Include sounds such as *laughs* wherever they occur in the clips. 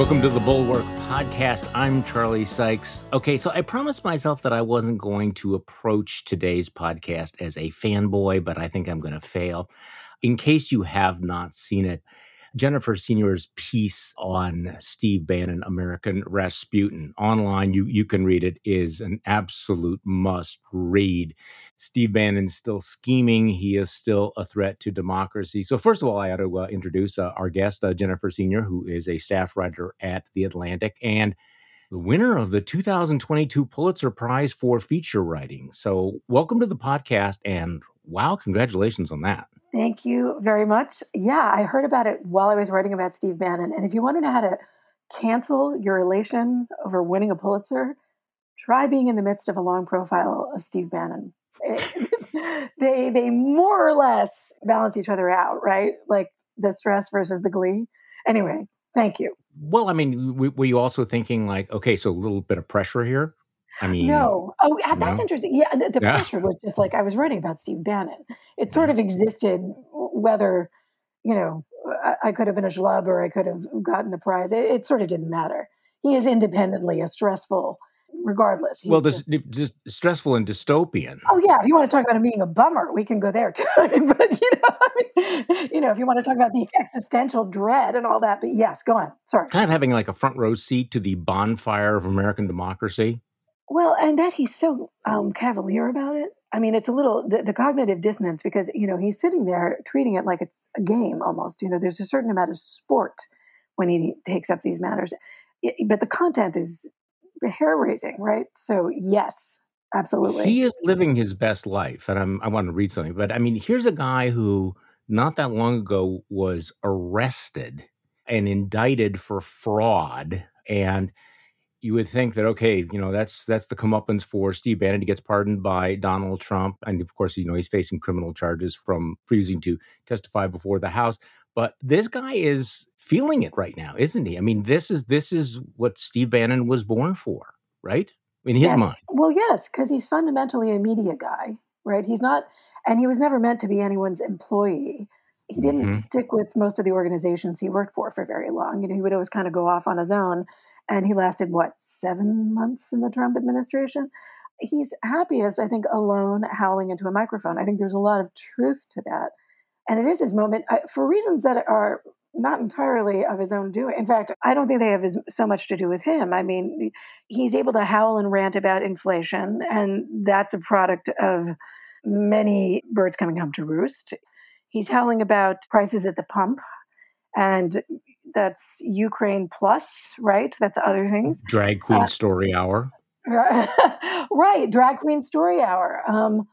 Welcome to the Bulwark Podcast. I'm Charlie Sykes. Okay, so I promised myself that I wasn't going to approach today's podcast as a fanboy, but I think I'm going to fail. In case you have not seen it, Jennifer Senior's piece on Steve Bannon, American Rasputin, online, you, you can read it, is an absolute must read. Steve Bannon's still scheming. He is still a threat to democracy. So, first of all, I ought to uh, introduce uh, our guest, uh, Jennifer Senior, who is a staff writer at The Atlantic and the winner of the 2022 Pulitzer Prize for feature writing. So, welcome to the podcast and wow, congratulations on that. Thank you very much. Yeah, I heard about it while I was writing about Steve Bannon. And if you want to know how to cancel your elation over winning a Pulitzer, try being in the midst of a long profile of Steve Bannon. *laughs* they they more or less balance each other out, right? Like the stress versus the glee. Anyway, thank you. Well, I mean, were you also thinking like, okay, so a little bit of pressure here? I mean, no. Oh, that's no? interesting. Yeah, the, the yeah. pressure was just like I was writing about Steve Bannon. It sort mm-hmm. of existed whether, you know, I, I could have been a schlub or I could have gotten the prize. It, it, sort of didn't matter. He is independently a stressful, regardless. He's well, this just, just, stressful and dystopian. Oh yeah, if you want to talk about him being a bummer, we can go there *laughs* too. but you know, *laughs* I mean, you know, if you want to talk about the existential dread and all that, but yes, go on. Sorry. Kind of having like a front row seat to the bonfire of American democracy. Well, and that he's so um, cavalier about it. I mean, it's a little the, the, cognitive dissonance because you know he's sitting there treating it like it's a game almost. You know, there's a certain amount of sport when he takes up these matters, it, but the content is hair raising, right? So yes, absolutely, he is living his best life, and I'm, I want to read something. But I mean, here's a guy who not that long ago was arrested and indicted for fraud and you would think that okay, you know that's that's the comeuppance for Steve Bannon. He gets pardoned by Donald Trump, and of course, you know he's facing criminal charges from refusing to testify before the House. But this guy is feeling it right now, isn't he? I mean, this is this is what Steve Bannon was born for, right? In his yes. mind. Well, yes, because he's fundamentally a media guy, right? He's not, and he was never meant to be anyone's employee. He didn't mm-hmm. stick with most of the organizations he worked for for very long. You know, he would always kind of go off on his own and he lasted what seven months in the Trump administration. He's happiest, I think, alone, howling into a microphone. I think there's a lot of truth to that, and it is his moment uh, for reasons that are not entirely of his own doing. In fact, I don't think they have so much to do with him. I mean, he's able to howl and rant about inflation, and that's a product of many birds coming home to roost. He's howling about prices at the pump and that's Ukraine Plus, right? That's other things. Drag Queen uh, Story Hour. *laughs* right, Drag Queen Story Hour. Um,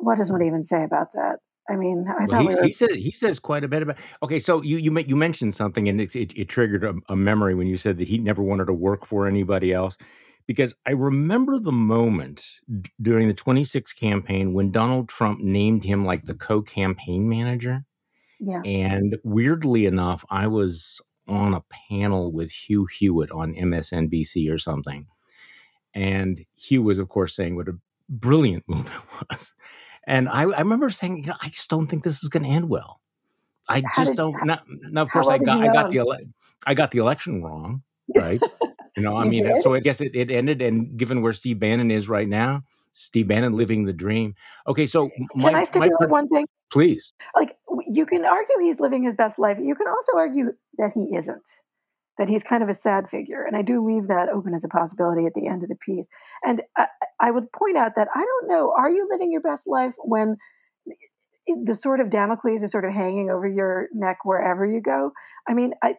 what does one even say about that? I mean, I well, thought he, we were... he says he says quite a bit about. Okay, so you you you mentioned something, and it, it, it triggered a, a, memory when you said that he never wanted to work for anybody else, because I remember the moment d- during the 26 campaign when Donald Trump named him like the co-campaign manager. Yeah. And weirdly enough, I was on a panel with Hugh Hewitt on MSNBC or something. And Hugh was, of course, saying what a brilliant *laughs* move it was. And I, I remember saying, you know, I just don't think this is going to end well. I how just did, don't. How, now, of course, I got I got the ele- I got the election wrong, right? you know, I mean, uh, did? so I guess it, it ended. And given where Steve Bannon is right now, Steve Bannon living the dream. Okay, so my, can I stipulate my, one thing? Please. Like you can argue he's living his best life. You can also argue that he isn't, that he's kind of a sad figure. And I do leave that open as a possibility at the end of the piece. And I, I would point out that I don't know, are you living your best life when the sort of Damocles is sort of hanging over your neck wherever you go? I mean, I,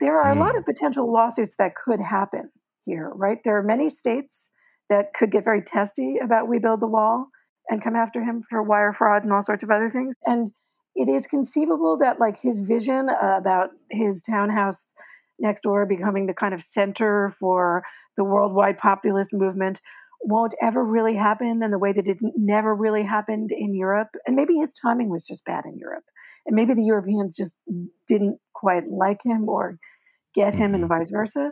there are a lot hmm. of potential lawsuits that could happen here, right? There are many states that could get very testy about We Build the Wall and come after him for wire fraud and all sorts of other things. And it is conceivable that like his vision about his townhouse next door becoming the kind of center for the worldwide populist movement won't ever really happen in the way that it never really happened in Europe. And maybe his timing was just bad in Europe. And maybe the Europeans just didn't quite like him or get him and mm-hmm. vice versa.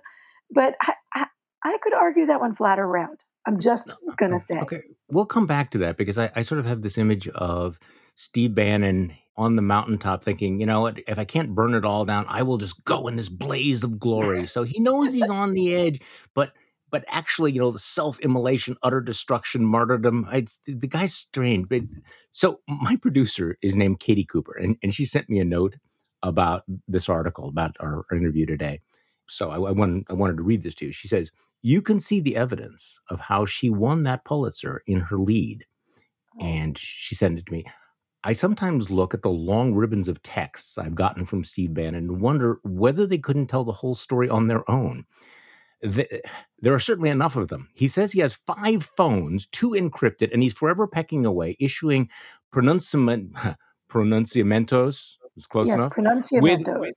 But I, I, I could argue that one flat or round. I'm just going to say. Okay. We'll come back to that because I, I sort of have this image of Steve Bannon on the mountaintop thinking, you know what, if I can't burn it all down, I will just go in this blaze of glory. *laughs* So he knows he's on the edge, but but actually, you know, the self-immolation, utter destruction, martyrdom. It's, the guy's strange. But so my producer is named Katie Cooper, and, and she sent me a note about this article about our, our interview today. So I, I, wanted, I wanted to read this to you. She says, You can see the evidence of how she won that Pulitzer in her lead. Oh. And she sent it to me. I sometimes look at the long ribbons of texts I've gotten from Steve Bannon and wonder whether they couldn't tell the whole story on their own. The, there are certainly enough of them. He says he has five phones, two encrypted, and he's forever pecking away, issuing *laughs* pronunciamentos. It's close yes, enough. Pronunciamentos. With,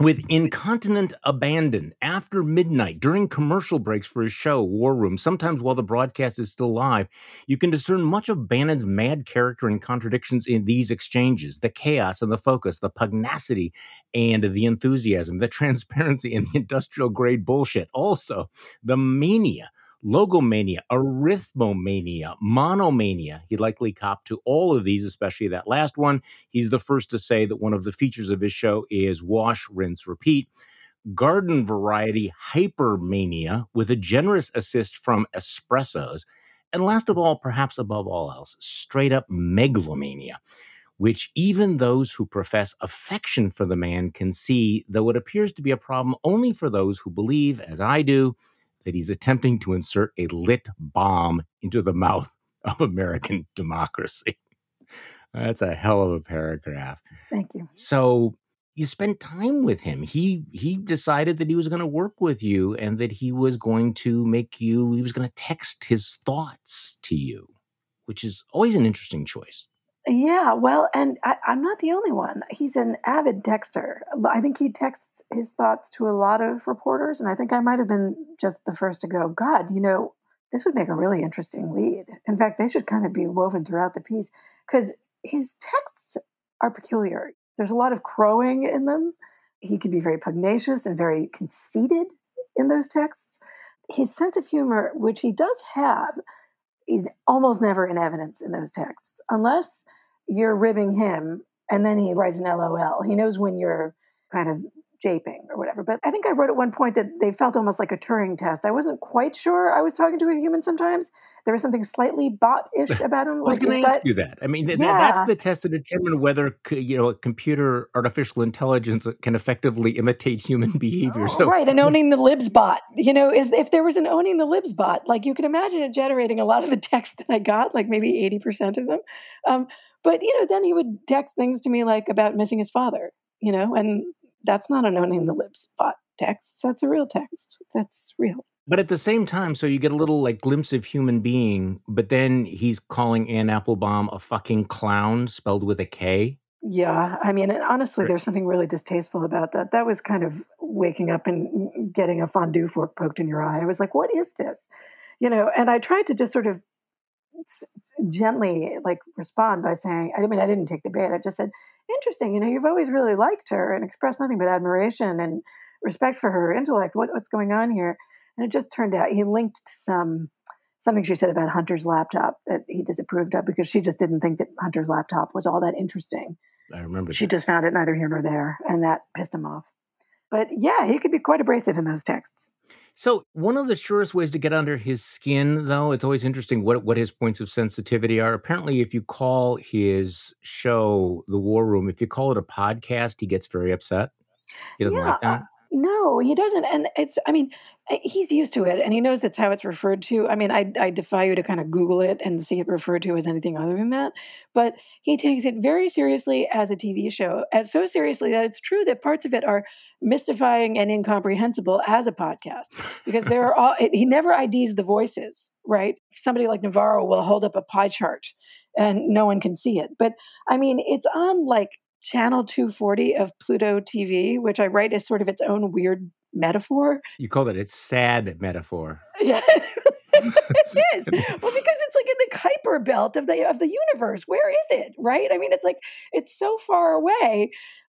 with incontinent abandon after midnight during commercial breaks for his show war room. Sometimes while the broadcast is still live you can discern much of bannon's mad character and contradictions in these exchanges the chaos and the focus the pugnacity and the enthusiasm the *laughs* transparency and the industrial grade bullshit. Also the mania logomania, arithmomania, monomania. He likely copped to all of these, especially that last one. He's the first to say that one of the features of his show is wash, rinse, repeat. Garden variety hypermania with a generous assist from espressos. And last of all, perhaps above all else, straight up megalomania, which even those who profess affection for the man can see, though it appears to be a problem only for those who believe, as I do, that he's attempting to insert a lit bomb into the mouth *laughs* of American democracy. That's a hell of a paragraph. Thank you. So you spent time with him. He he decided that he was going to work with you and that he was going to make you he was going to text his thoughts to you, which is always an interesting choice. Yeah, well, and I, I'm not the only one. He's an avid texter. I think he texts his thoughts to a lot of reporters, and I think I might have been just the first to go, God, you know, this would make a really interesting lead. In fact, they should kind of be woven throughout the piece because his texts are peculiar. There's a lot of crowing in them. He can be very pugnacious and very conceited in those texts. His sense of humor, which he does have, is almost never in evidence in those texts, unless you're ribbing him and then he writes an LOL. He knows when you're kind of japing or whatever. But I think I wrote at one point that they felt almost like a Turing test. I wasn't quite sure I was talking to a human sometimes. There was something slightly bot-ish about him. I was like going to ask you that. I mean, th- yeah. that's the test to determine whether you know a computer artificial intelligence can effectively imitate human behavior. Oh, so right, and owning the libs bot. You know, if if there was an owning the libs bot, like you can imagine it generating a lot of the text that I got, like maybe eighty percent of them. Um, but you know, then he would text things to me like about missing his father, you know, and that's not an owning the lips bot text. That's a real text. That's real. But at the same time, so you get a little like glimpse of human being, but then he's calling Anne Applebaum a fucking clown spelled with a K. Yeah, I mean, honestly, there's something really distasteful about that. That was kind of waking up and mm, getting a fondue fork poked in your eye. I was like, "What is this?" You know, and I tried to just sort of gently like respond by saying, I mean, I didn't take the bait. I just said, interesting. You know, you've always really liked her and expressed nothing but admiration and respect for her intellect. What, what's going on here? And it just turned out he linked some something she said about Hunter's laptop that he disapproved of because she just didn't think that Hunter's laptop was all that interesting. I remember. She that. just found it neither here nor there, and that pissed him off. But yeah, he could be quite abrasive in those texts. So one of the surest ways to get under his skin, though, it's always interesting what what his points of sensitivity are. Apparently, if you call his show the War Room, if you call it a podcast, he gets very upset. He doesn't yeah, like that. No, he doesn't. And it's, I mean, eh, he's used to it and he knows that's how it's referred to. I mean, I, I defy you to kind of Google it and see it referred to as anything other than that. But he takes it very seriously as a TV show, and so seriously that it's true that parts of it are mystifying and incomprehensible as a podcast because there are all, he never IDs the voices, right? Somebody like Navarro will hold up a pie chart and no one can see it. But I mean, it's on like channel 240 of Pluto TV, which I write as sort of its own weird metaphor. You called it its sad metaphor. Yeah. *laughs* *laughs* it is. Well, because it's like in the Kuiper belt of the of the universe. Where is it? Right? I mean, it's like it's so far away.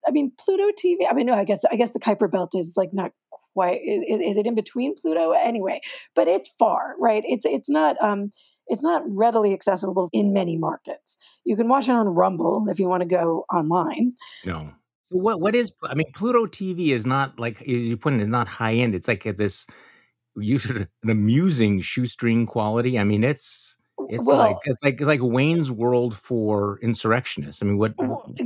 I mean, Pluto TV. I mean, no, I guess I guess the Kuiper belt is like not quite. Is, is it in between Pluto? Anyway, but it's far, right? It's it's not. um it's not readily accessible in many markets. You can watch it on Rumble if you want to go online. No. So what what is I mean Pluto TV is not like you put it is not high end. It's like uh, this you said an amusing shoestring quality. I mean it's it's Well, like it's like it's like Wayne's World for insurrectionists. I mean what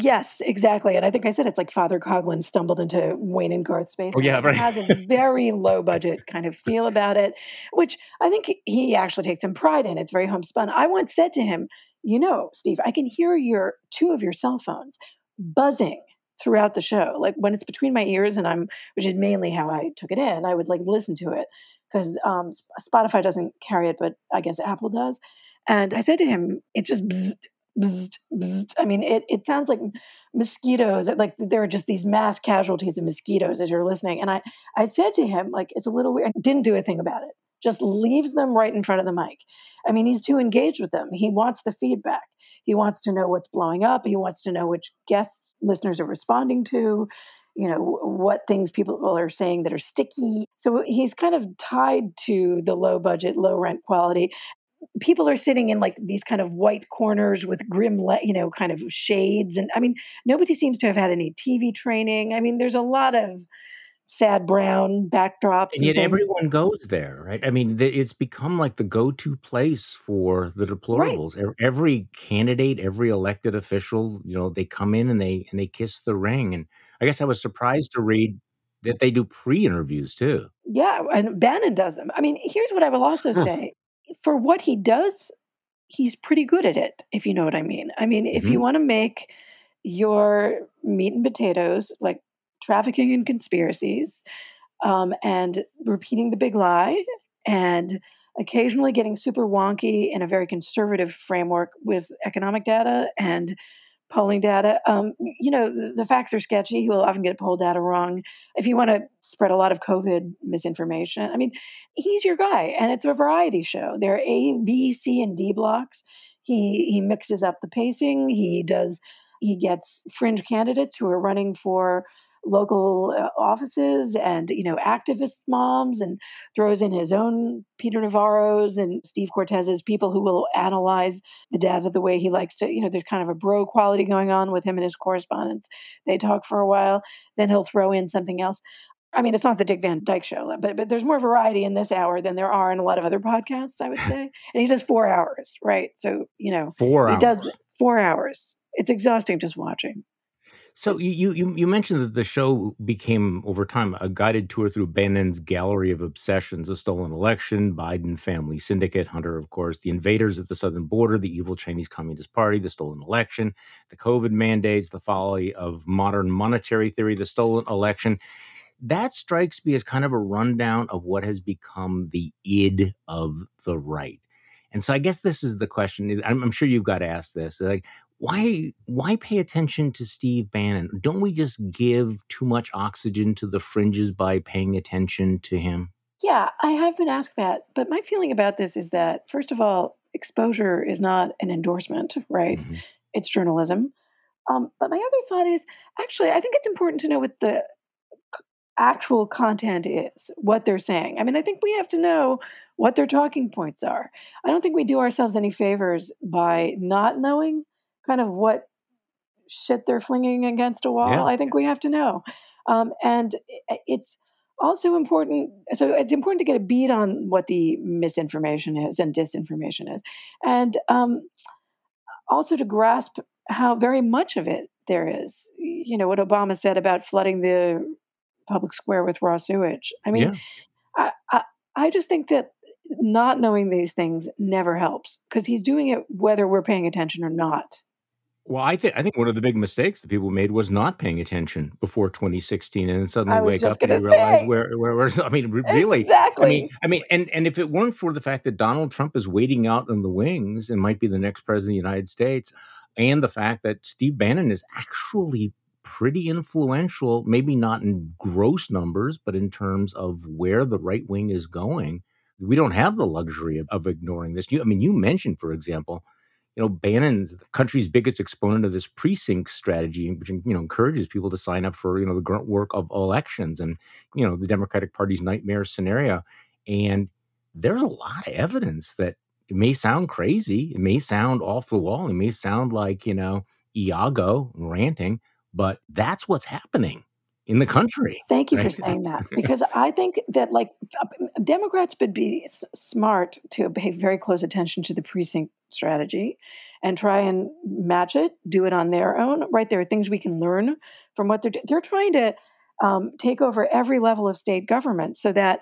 yes, exactly. And I think I said it's like Father Coughlin stumbled into Wayne and Garth's Oh basement. yeah, It right. has a very low budget kind of feel *laughs* about it, which I think he actually takes some pride in. It's very homespun. I once said to him, you know, Steve, I can hear your two of your cell phones buzzing throughout the show. Like when it's between my ears and I'm, which is mainly how I took it in, I would like listen to it because um, Spotify doesn't carry it, but I guess Apple does. And I said to him, it just bzzzt, bzzzt, bzzzt. I mean, it, it sounds like mosquitoes, like there are just these mass casualties of mosquitoes as you're listening. And I, I said to him, like, it's a little weird. I didn't do a thing about it. Just leaves them right in front of the mic. I mean, he's too engaged with them. He wants the feedback. He wants to know what's blowing up. He wants to know which guests listeners are responding to, you know, what things people are saying that are sticky. So he's kind of tied to the low budget, low rent quality. People are sitting in like these kind of white corners with grim, le- you know, kind of shades. And I mean, nobody seems to have had any TV training. I mean, there's a lot of sad brown backdrops And and yet things. everyone goes there, right? I mean, it's become like the go-to place for the deplorables. Ev- Every candidate, every elected official, you know, they come in and they and they kiss the ring. And I guess I was surprised to read that they do pre-interviews too. Yeah, and Bannon does them. I mean, here's what I will also say. For what he does, he's pretty good at it, if you know what I mean. I mean, if you hmm want to make your meat and potatoes like trafficking and conspiracies, um, and repeating the big lie, and occasionally getting super wonky in a very conservative framework with economic data and polling data. Um, you know, the, the facts are sketchy. He will often get poll data wrong. If you want to spread a lot of COVID misinformation, I mean, he's your guy, and it's a variety show. There are A, B, C, and D blocks. He he mixes up the pacing. He does. He gets fringe candidates who are running for local uh, offices and you know activist moms and throws in his own peter navarro's and steve cortes's people who will analyze the data the way he likes to you know there's kind of a bro quality going on with him and his correspondents they talk for a while then he'll throw in something else I mean, it's not the Dick Van Dyke show, but but there's more variety in this hour than there are in a lot of other podcasts, I would *laughs* say. And he does four hours, right? So you know, Four he does four hours. It's exhausting just watching. So you, you you mentioned that the show became over time a guided tour through Bannon's gallery of obsessions: the stolen election, Biden family syndicate, Hunter, of course, the invaders at the southern border, the evil Chinese Communist Party, the stolen election, the COVID mandates, the folly of modern monetary theory, the stolen election. That strikes me as kind of a rundown of what has become the id of the right. And so I guess this is the question. I'm, I'm sure you've got to ask this. Like, why why pay attention to Steve Bannon? Don't we just give too much oxygen to the fringes by paying attention to him? Yeah, I have been asked that, but my feeling about this is that first of all, exposure is not an endorsement, right? Mhm. It's journalism. Um, but my other thought is actually, I think it's important to know what the c- actual content is, what they're saying. I mean, I think we have to know what their talking points are. I don't think we do ourselves any favors by not knowing kind of what shit they're flinging against a wall. Yeah. I think we have to know. Um, and it's also important. So it's important to get a beat on what the misinformation is and disinformation is. And um, also to grasp how very much of it there is. You know, what Obama said about flooding the public square with raw sewage. I mean, Yeah. I, I, I just think that not knowing these things never helps because he's doing it whether we're paying attention or not. Well, I think I think one of the big mistakes that people made was not paying attention before 2016, and then suddenly I was wake just up and gonna realize say. where, where, where *laughs* I mean, re- really, I mean, Exactly. I mean, and and if it weren't for the fact that Donald Trump is waiting out in the wings and might be the next president of the United States, and the fact that Steve Bannon is actually pretty influential, maybe not in gross numbers, but in terms of where the right wing is going, we don't have the luxury of, of ignoring this. You, I mean, you mentioned, for example, you know, Bannon's the country's biggest exponent of this precinct strategy, which you know encourages people to sign up for you know the grunt work of elections and you know the Democratic Party's nightmare scenario. And there's a lot of evidence that It may sound crazy. It may sound off the wall. It may sound like, you know, Iago ranting, but that's what's happening in the country. Thank you right? for saying that because I think that like Democrats would be s- smart to pay very close attention to the precinct strategy and try and match it, do it on their own. Right, there are things we can learn from what they're doing. They're trying to um, take over every level of state government so that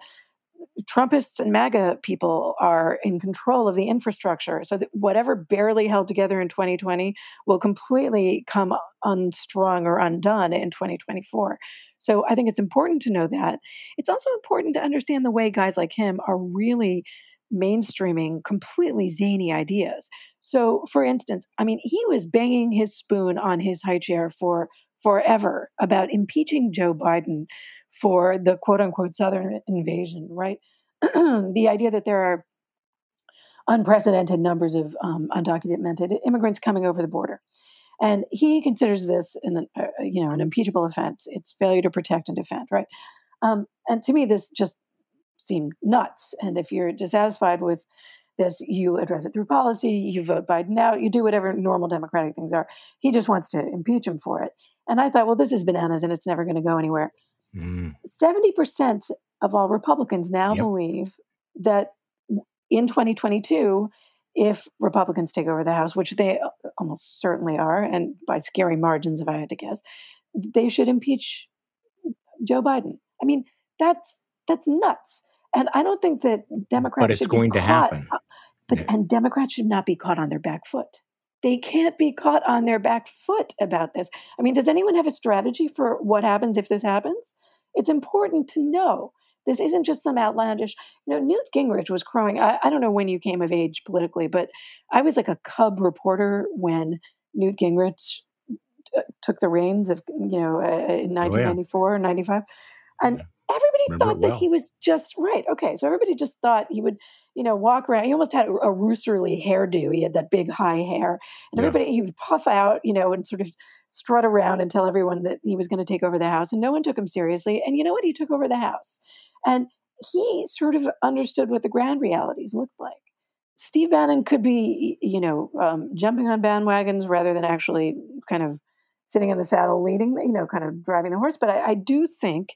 Trumpists and MAGA people are in control of the infrastructure. So that whatever barely held together in 2020 will completely come unstrung or undone in 2024. So I think it's important to know that. It's also important to understand the way guys like him are really mainstreaming completely zany ideas. So, for instance, I mean, he was banging his spoon on his high chair for forever about impeaching Joe Biden for the quote unquote Southern invasion, right? *clears throat* the idea that there are unprecedented numbers of um, undocumented immigrants coming over the border. And he considers this an, uh, you know, an impeachable offense. It's failure to protect and defend, right? Um, and to me, this just seemed nuts. And if you're dissatisfied with this, you address it through policy, you vote Biden out, you do whatever normal Democratic things are. He just wants to impeach him for it. And I thought, well, this is bananas and it's never going to go anywhere. Mm. 70% of all Republicans now yep. believe that in 2022, if Republicans take over the House, which they almost certainly are, and by scary margins, if I had to guess, they should impeach Joe Biden. I mean, that's that's nuts. And I don't think that Democrats but it's should going to happen. Uh, but yeah. and Democrats should not be caught on their back foot. They can't be caught on their back foot about this. I mean, does anyone have a strategy for what happens if this happens? It's important to know. This isn't just some outlandish. You know, Newt Gingrich was crowing. I, I don't know when you came of age politically, but I was like a cub reporter when Newt Gingrich uh, took the reins of you know uh, in 1994 oh, yeah. 95 and everybody Remember thought that well. he was just right. Okay, so everybody just thought he would, you know, walk around. He almost had a, a roosterly hairdo. He had that big high hair, and yeah. everybody he would puff out, you know, and sort of strut around and tell everyone that he was going to take over the house, and no one took him seriously. And you know what? He took over the house, and he sort of understood what the ground realities looked like. Steve Bannon could be, you know, um, jumping on bandwagons rather than actually kind of sitting in the saddle leading, you know, kind of driving the horse. But I, I do think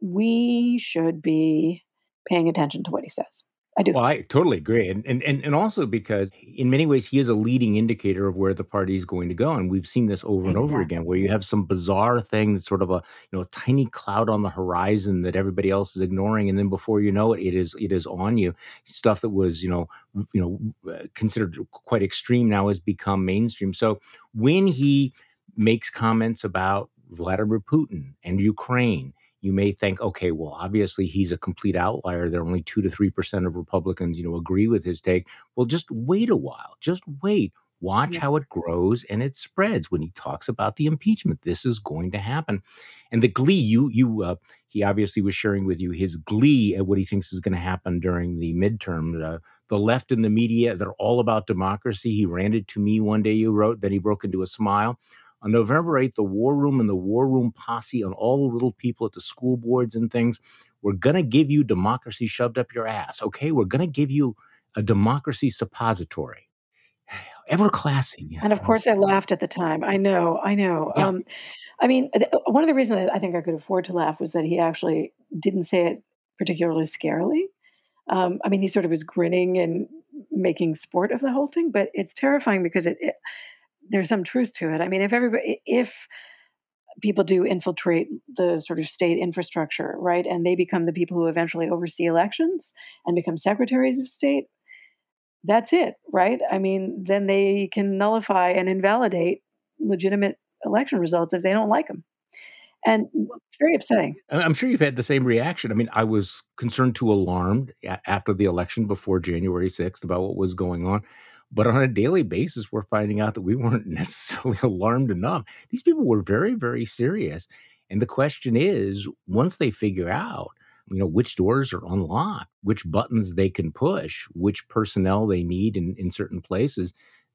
we should be paying attention to what he says. I do. Well, I totally agree. And, and, and, and also because in many ways, he is a leading indicator of where the party is going to go. And we've seen this over exactly. and over again, where you have some bizarre thing that's sort of a, you know, a tiny cloud on the horizon that everybody else is ignoring. And then before you know it, it is, it is on you. Stuff that was, you know, you know, uh, considered quite extreme now has become mainstream. So when he makes comments about Vladimir Putin and Ukraine, you may think, okay, well, obviously he's a complete outlier. There are only two to three percent of Republicans, you know, agree with his take. Well, just wait a while. Just wait. Watch yeah. how it grows and it spreads. When he talks about the impeachment, this is going to happen. And the glee, you, you, uh, he obviously was sharing with you his glee at what he thinks is going to happen during the midterm. Uh, the left and the media, they're all about democracy. He ranted to me one day, you wrote, then he broke into a smile. On November 8th, the War Room and the War Room posse and all the little people at the school boards and things, we're going to give you democracy shoved up your ass. Okay. We're going to give you a democracy suppository. *sighs* Ever classy. And of course, I laughed at the time. I know, I know. Yeah. Um, I mean, one of the reasons that I think I could afford to laugh was that he actually didn't say it particularly scarily. Um, I mean, he sort of was grinning and making sport of the whole thing, but it's terrifying because it, it there's some truth to it. I mean, if everybody, if people do infiltrate the sort of state infrastructure, right, and they become the people who eventually oversee elections and become secretaries of state, that's it, right? I mean, then they can nullify and invalidate legitimate election results if they don't like them. And it's very upsetting. I'm sure you've had the same reaction. I mean, I was concerned to alarmed after the election before January 6th about what was going on. But on a daily basis, we're finding out that we weren't *laughs* necessarily alarmed enough. These people were very, very serious. And the question is once they figure out, you know, which doors are unlocked, which buttons they can push, which personnel they need in, in certain places,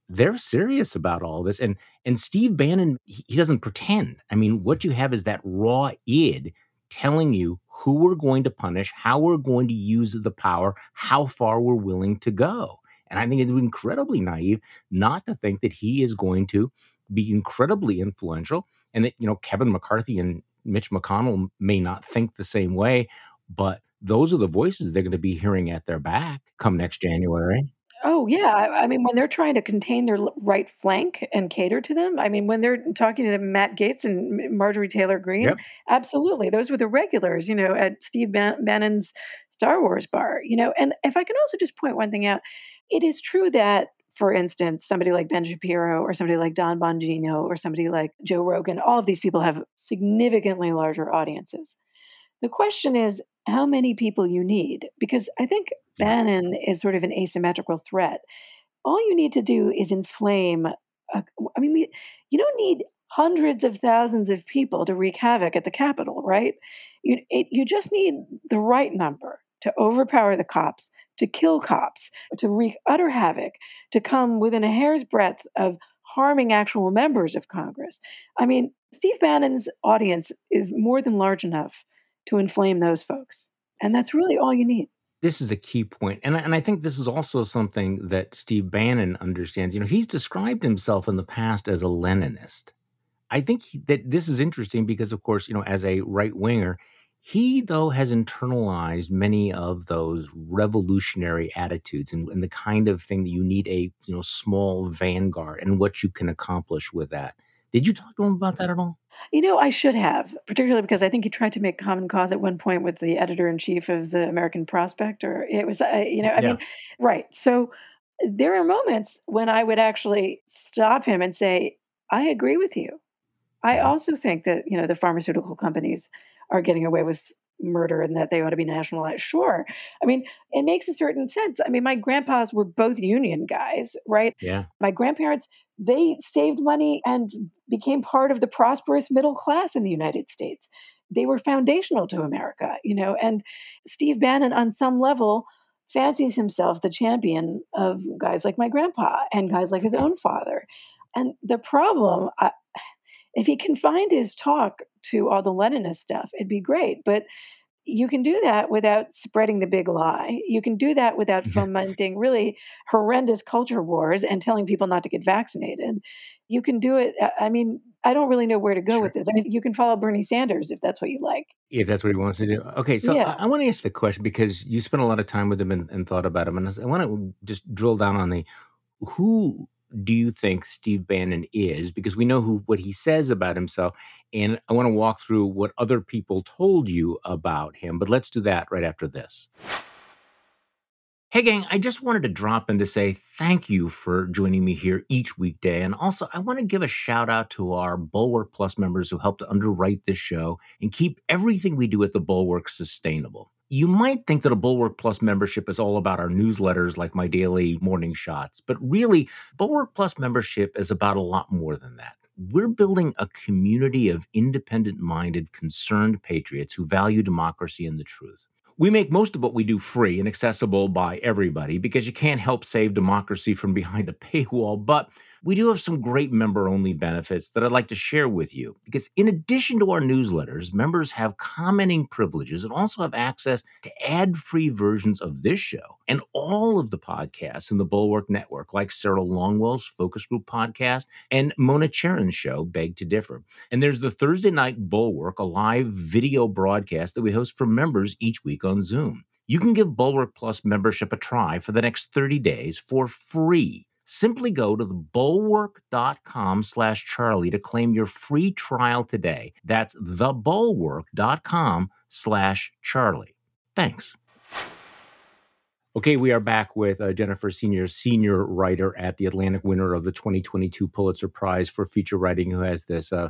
they're serious about all this. And and Steve Bannon, he, he doesn't pretend. I mean, what you have is that raw id telling you who we're going to punish, how we're going to use the power, how far we're willing to go And I think it's incredibly naive not to think that he is going to be incredibly influential and that, you know, Kevin McCarthy and Mitch McConnell may not think the same way, but those are the voices they're going to be hearing at their back come next January. Oh, yeah. I I mean, when they're trying to contain their right flank and cater to them, I mean, when they're talking to Matt Gaetz and Marjorie Taylor Greene, Yep. absolutely. Those were the regulars, you know, at Steve Bannon's Star Wars bar, you know. And if I can also just point one thing out, it is true that, for instance, somebody like Ben Shapiro or somebody like Dan Bongino or somebody like Joe Rogan, all of these people have significantly larger audiences. The question is how many people you need, because I think Bannon is sort of an asymmetrical threat. All you need to do is inflame. A, I mean, we, you don't need hundreds of thousands of people to wreak havoc at the Capitol, right? You, it, you just need the right number to overpower the cops, to kill cops, to wreak utter havoc, to come within a hair's breadth of harming actual members of Congress. I mean, Steve Bannon's audience is more than large enough to inflame those folks. And that's really all you need. This is a key point. And I, and I think this is also something that Steve Bannon understands. You know, he's described himself in the past as a Leninist. I think he, that this is interesting because, of course, you know, as a right winger, he though has internalized many of those revolutionary attitudes and, and the kind of thing that you need a you know small vanguard and what you can accomplish with that. Did you talk to him about that at all? You know, I should have, particularly because I think he tried to make common cause at one point with the editor in chief of the American Prospect, or it was, uh, you know, I Yeah. mean, right. So there are moments when I would actually stop him and say, I agree with you. I also think that, you know, the pharmaceutical companies are getting away with murder and that they ought to be nationalized. Sure. I mean, it makes a certain sense. I mean, my grandpas were both union guys, right? Yeah. My grandparents, they saved money and became part of the prosperous middle class in the United States. They were foundational to America, you know, and Steve Bannon, on some level, fancies himself the champion of guys like my grandpa and guys like his own father. And the problem, I, if he confined his talk to all the Leninist stuff, it'd be great. But you can do that without spreading the big lie. You can do that without *laughs* fomenting really horrendous culture wars and telling people not to get vaccinated. You can do it. I- I mean, I don't really know where to go Sure. with this. I mean, you can follow Bernie Sanders if that's what you like. If that's what he wants to do. Okay, so Yeah. I, I want to ask the question because you spent a lot of time with him and, and thought about him, and I want to just drill down on the who do you think Steve Bannon is? Because we know who what he says about himself, and I want to walk through what other people told you about him. But let's do that right after this. Hey, gang, I just wanted to drop in to say thank you for joining me here each weekday. And also, I want to give a shout out to our Bulwark Plus members who helped to underwrite this show and keep everything we do at the Bulwark sustainable. You might think that a Bulwark Plus membership is all about our newsletters like my daily morning shots, but really, Bulwark Plus membership is about a lot more than that. We're building a community of independent minded, concerned patriots who value democracy and the truth. We make most of what we do free and accessible by everybody because you can't help save democracy from behind a paywall. But we do have some great member only benefits that I'd like to share with you. Because in addition to our newsletters, members have commenting privileges and also have access to ad free versions of this show and all of the podcasts in the Bulwark Network, like Sarah Longwell's Focus Group podcast and Mona Charen's show, Beg to Differ. And there's the Thursday Night Bulwark, a live video broadcast that we host for members each week on Zoom. You can give Bulwark Plus membership a try for the next 30 days for free. Simply go to thebulwark.com slash Charlie to claim your free trial today. That's thebulwark.com slash Charlie. Thanks. Okay, we are back with uh, Jennifer Senior, senior writer at the Atlantic, winner of the 2022 Pulitzer Prize for feature writing, who has this uh,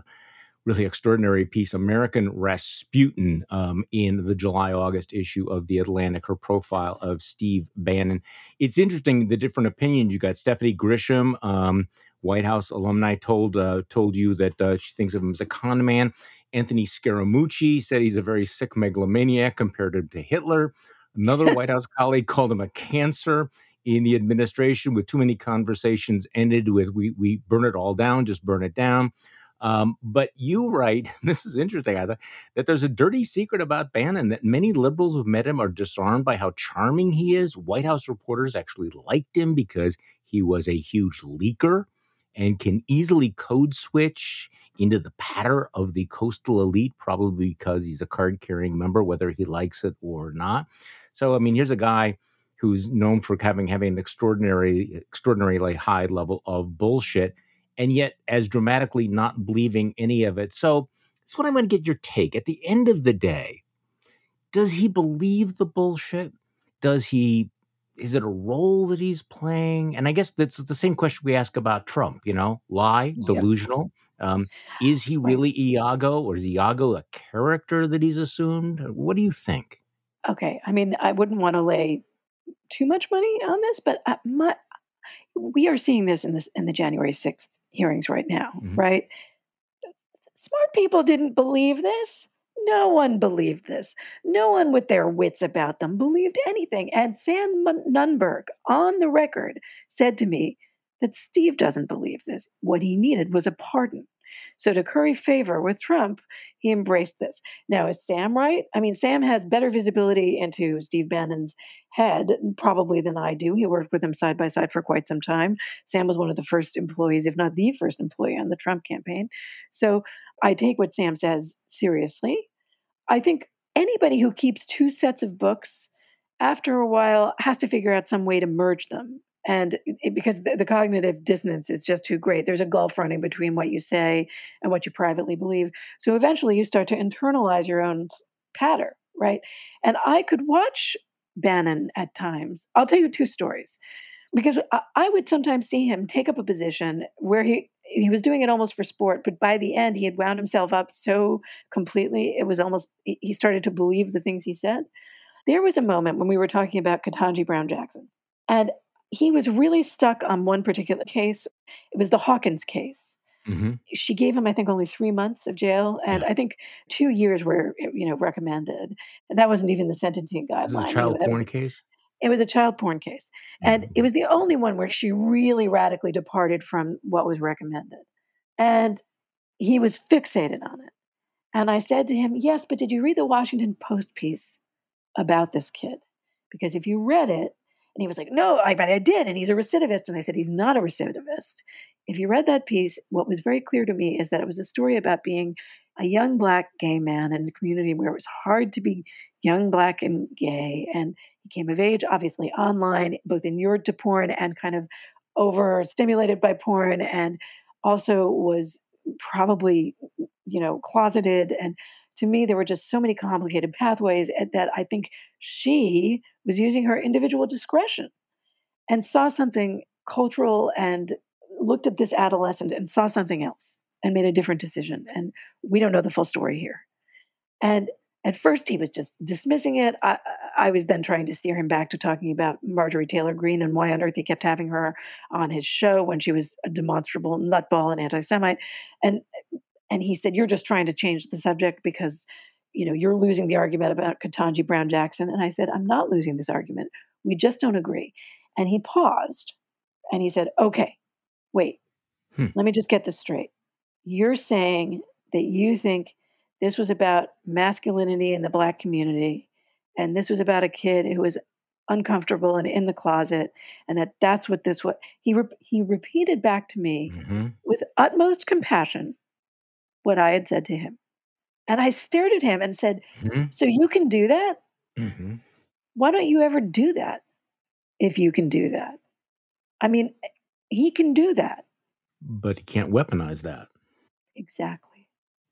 really extraordinary piece, American Rasputin, um, in the July August issue of the Atlantic, her profile of Steve Bannon. It's interesting the different opinions you got. Stephanie Grisham, um, White House alumni, told uh, told you that uh, she thinks of him as a con man. Anthony Scaramucci said he's a very sick megalomaniac compared to- to Hitler. Another *laughs* White House colleague called him a cancer in the administration with too many conversations ended with we we burn it all down, just burn it down. Um, but you write, *laughs* this is interesting, I thought, that there's a dirty secret about Bannon that many liberals who've met him are disarmed by how charming he is. White House reporters actually liked him because he was a huge leaker and can easily code switch into the patter of the coastal elite, probably because he's a card carrying member, whether he likes it or not. So, I mean, here's a guy who's known for having having an extraordinary, extraordinarily high level of bullshit, and yet as dramatically not believing any of it. So, that's what I want to get your take. At the end of the day, does he believe the bullshit? Does he is it a role that he's playing? And I guess that's the same question we ask about Trump, you know, lie, Yeah. delusional. Um, is he really Iago or is Iago a character that he's assumed? What do you think? Okay. I mean, I wouldn't want to lay too much money on this, but my, we are seeing this in this in the January sixth hearings right now, Mhm. right? Smart people didn't believe this. No one believed this. No one with their wits about them believed anything. And Sam Nunberg, on the record, said to me that Steve doesn't believe this. What he needed was a pardon. So, to curry favor with Trump, he embraced this. Now, is Sam right? I mean, Sam has better visibility into Steve Bannon's head, probably than I do. He worked with him side by side for quite some time. Sam was one of the first employees, if not the first employee on the Trump campaign. So, I take what Sam says seriously. I think anybody who keeps two sets of books after a while has to figure out some way to merge them. And it, because the, the cognitive dissonance is just too great, there's a gulf running between what you say and what you privately believe. So eventually you start to internalize your own pattern, right? And I could watch Bannon at times. I'll tell you two stories because I, I would sometimes see him take up a position where he he was doing it almost for sport, but by the end he had wound himself up so completely it was almost he started to believe the things he said. There was a moment when we were talking about Ketanji Brown Jackson, and he was really stuck on one particular case. It was the Hawkins case. hmm She gave him, I think, only three months of jail, and Yeah. I think two years were, you know, recommended. And that wasn't even the sentencing guideline. a child know, that was porn case? it was a child porn case. And Mhm. it was the only one where she really radically departed from what was recommended. And he was fixated on it. And I said to him, Yes, but did you read the Washington Post piece about this kid? Because if you read it, and he was like, No, I, but I did. And he's a recidivist. And I said, He's not a recidivist. If you read that piece, what was very clear to me is that it was a story about being a young black gay man in a community where it was hard to be young black and gay. And he came of age, obviously online, both inured to porn and kind of overstimulated by porn, and also was probably, you know, closeted. And to me, there were just so many complicated pathways eh, that I think she was using her individual discretion and saw something cultural and looked at this adolescent and saw something else and made a different decision. And we don't know the full story here. And at first, he was just dismissing it. I, I was then trying to steer him back to talking about Marjorie Taylor Greene and why on earth he kept having her on his show when she was a demonstrable nutball and anti-Semite. And and he said, "You're just trying to change the subject because." You know, you're losing the argument about Ketanji Brown Jackson. And I said, I'm not losing this argument. We just don't agree. And he paused and he said, Okay, wait, Hmm. let me just get this straight. You're saying that you think this was about masculinity in the black community and this was about a kid who was uncomfortable and in the closet and that that's what this was he re- he repeated back to me hmm with utmost compassion what i had said to him and i stared at him and said hmm so you can do that hmm why don't you ever do that if you can do that i mean he can do that But he can't weaponize that. Exactly.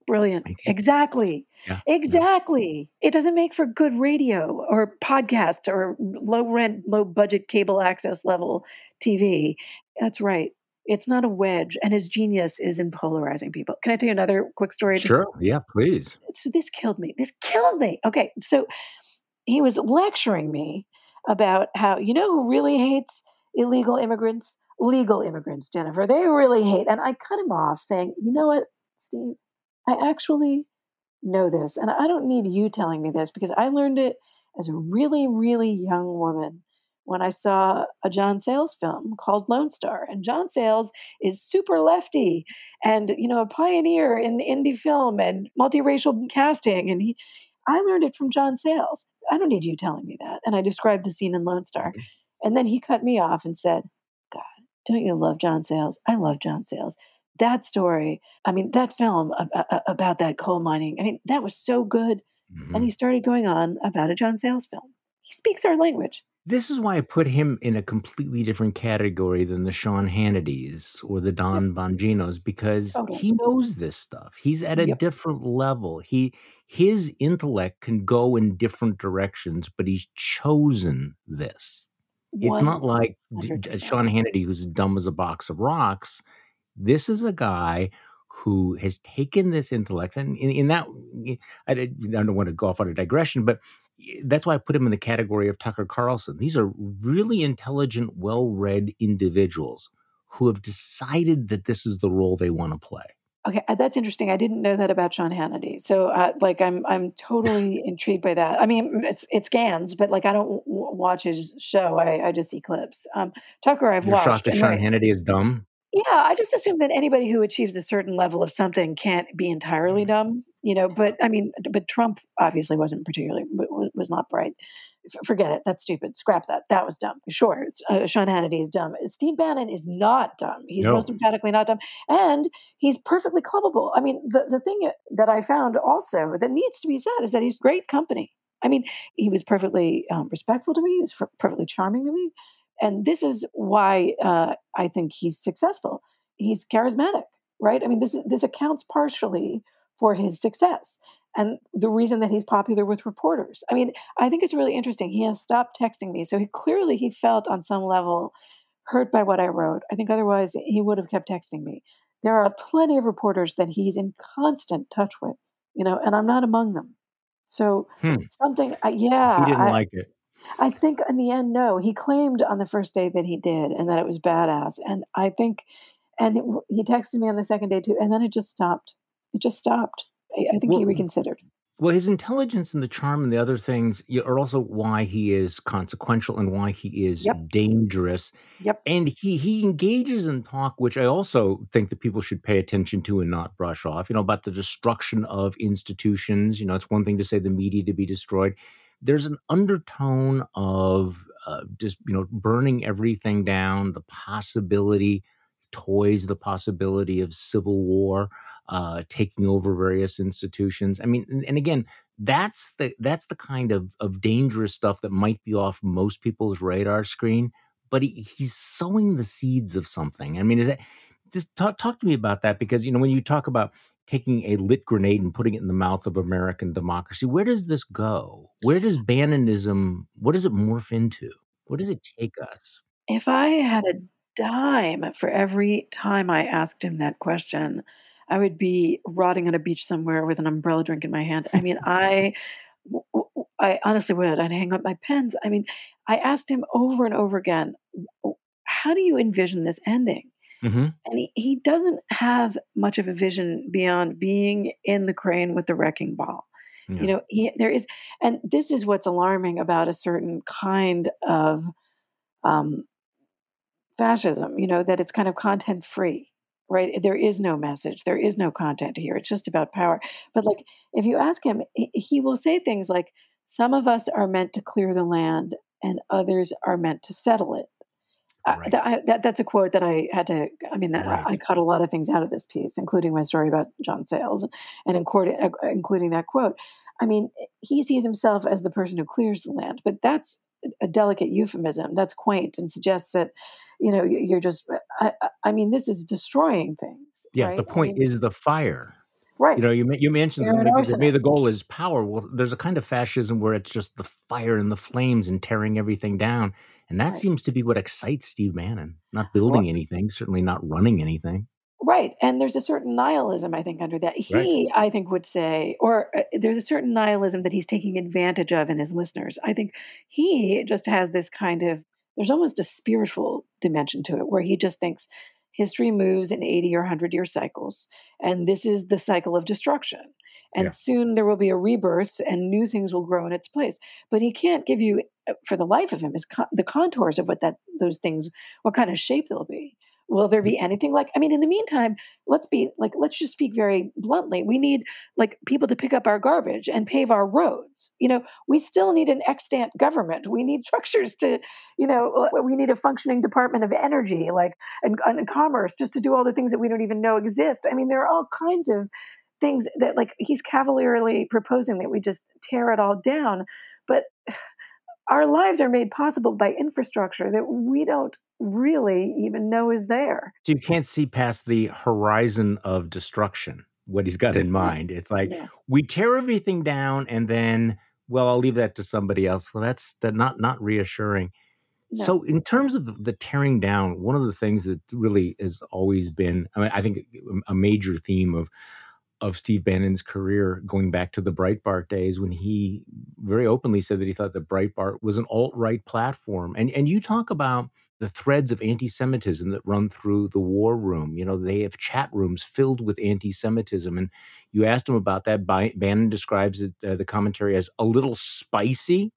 Brilliant. Exactly. Yeah, yeah. Exactly. It doesn't make for good radio or podcast or low rent, low budget cable access level TV. That's right. It's not a wedge, and his genius is in polarizing people. Can I tell you another quick story? Just- Sure. Yeah, please. so this killed me. This killed me. Okay, so he was lecturing me about how you know who really hates illegal immigrants, legal immigrants, Jennifer. They really hate. And I cut him off, saying, "You know what, Steve? I actually know this, and I don't need you telling me this because I learned it as a really, really young woman when I saw a John Sayles film called Lone Star. And John Sayles is super lefty and, you know, a pioneer in indie film and multiracial casting. And he, I learned it from John Sayles. I don't need you telling me that. And I described the scene in Lone Star. Mm-hmm. And then he cut me off and said, God, don't you love John Sayles? I love John Sayles. That story, I mean, that film about that coal mining, I mean, that was so good. Mm-hmm. And he started going on about a John Sayles film. He speaks our language. This is why I put him in a completely different category than the Sean Hannitys or the Dan Bonginos because Totally. he knows this stuff. He's at a Yep. different level. He his intellect can go in different directions, but he's chosen this. It's not like 100%. Sean Hannity, who's dumb as a box of rocks. This is a guy who has taken this intellect, and in, in that, I, I don't want to go off on a digression, but that's why I put him in the category of Tucker Carlson. These are really intelligent, well-read individuals who have decided that this is the role they want to play. Okay, uh, that's interesting. I didn't know that about Sean Hannity. So, uh, like, I'm I'm totally *laughs* intrigued by that. I mean, it's it's Gans, but like, I don't w- watch his show. I, I just see clips. Um, Tucker, I've You're shocked watched. that Sean I- Hannity is dumb. Yeah, I just assume that anybody who achieves a certain level of something can't be entirely dumb, you know. But I mean, but Trump obviously wasn't particularly w- was not bright. F- forget it. That's stupid. Scrap that. That was dumb. Sure, uh, Sean Hannity is dumb. Steve Bannon is not dumb. He's No. most emphatically not dumb, and he's perfectly clubbable. I mean, the the thing that I found also that needs to be said is that he's great company. I mean, he was perfectly um, respectful to me. He was f- perfectly charming to me, and this is why uh, I think he's successful. He's charismatic, right? I mean, this this accounts partially for his success and the reason that he's popular with reporters. I mean, I think it's really interesting. He has stopped texting me, so he clearly he felt on some level hurt by what I wrote. I think otherwise he would have kept texting me. There are plenty of reporters that he's in constant touch with, you know, and I'm not among them. So Hmm. something, I, yeah, he didn't I, like it. I think in the end, no. He claimed on the first day that he did and that it was badass. And I think, and it, he texted me on the second day too, and then it just stopped. It just stopped. I, I think he reconsidered. Well, his intelligence and the charm and the other things are also why he is consequential and why he is Yep. dangerous. Yep. And he he engages in talk, which I also think that people should pay attention to and not brush off. You know about the destruction of institutions. You know, it's one thing to say the media to be destroyed. There's an undertone of uh, just you know burning everything down. The possibility toys the possibility of civil war uh, taking over various institutions. I mean, and, again, that's the that's the kind of of dangerous stuff that might be off most people's radar screen. But he, he's sowing the seeds of something. I mean, is that just talk talk to me about that because you know when you talk about taking a lit grenade and putting it in the mouth of American democracy, where does this go? Where does Bannonism? What does it morph into? Where does it take us? If I had a dime for every time I asked him that question, I would be rotting on a beach somewhere with an umbrella drink in my hand. I mean, I, I honestly would. I'd hang up my pens. I mean, I asked him over and over again, how do you envision this ending? hmm And he, he doesn't have much of a vision beyond being in the crane with the wrecking ball. Yeah. You know, he, there is, and this is what's alarming about a certain kind of um, fascism, you know, that it's kind of content free, right? There is no message, there is no content here. It's just about power. But like, if you ask him, he, will say things like, some of us are meant to clear the land and others are meant to settle it. Uh, Right. that, I, that, that's a quote that I had to. I mean, I- Right. I cut a lot of things out of this piece, including my story about John Sayles, and including, uh, including that quote. I mean, he sees himself as the person who clears the land, but that's a delicate euphemism. That's quaint and suggests that, you know, you're just. Uh, I, I- I mean, this is destroying things. Yeah, right? the I point mean, is the fire. right. You know, you you mentioned maybe, maybe the goal is power. Well, there's a kind of fascism where it's just the fire and the flames and tearing everything down, and that Right. seems to be what excites Steve Bannon. Not Well, building anything, certainly not running anything. Right. And there's a certain nihilism, I think, under that. Right. He, I think, would say, or uh, there's a certain nihilism that he's taking advantage of in his listeners. I think he just has this kind of, there's almost a spiritual dimension to it where he just thinks history moves in 80 or 100 year cycles. And this is the cycle of destruction. And Yeah. soon there will be a rebirth and new things will grow in its place. But he can't give you uh, for the life of him is co- the contours of what that those things, what kind of shape they'll be. Will there be anything like? I mean, in the meantime, let's be like, let's just speak very bluntly. We need like people to pick up our garbage and pave our roads. You know, we still need an extant government. We need *laughs* structures to, you know, uh, we need a functioning Department of Energy, like and, and commerce, just to do all the things that we don't even know exist. I mean, there are all kinds of things that like he's cavalierly proposing that we just tear it all down, but *sighs* our lives are made possible by infrastructure that we don't really even know is there. So you can't see past the horizon of destruction, what he's got in mm-hmm. mind. It's like Yeah. we tear everything down and then, well, I'll leave that to somebody else. Well, that's that not not reassuring. No. So in terms of the tearing down, one of the things that really has always been, I mean, I think a major theme of of Steve Bannon's career going back to the Breitbart days when he very openly said that he thought that Breitbart was an alt-right platform. And and you talk about the threads of anti-Semitism that run through the war room. You know, they have chat rooms filled with anti-Semitism. And you asked him about that. Bannon describes it, uh, the commentary as a little spicy.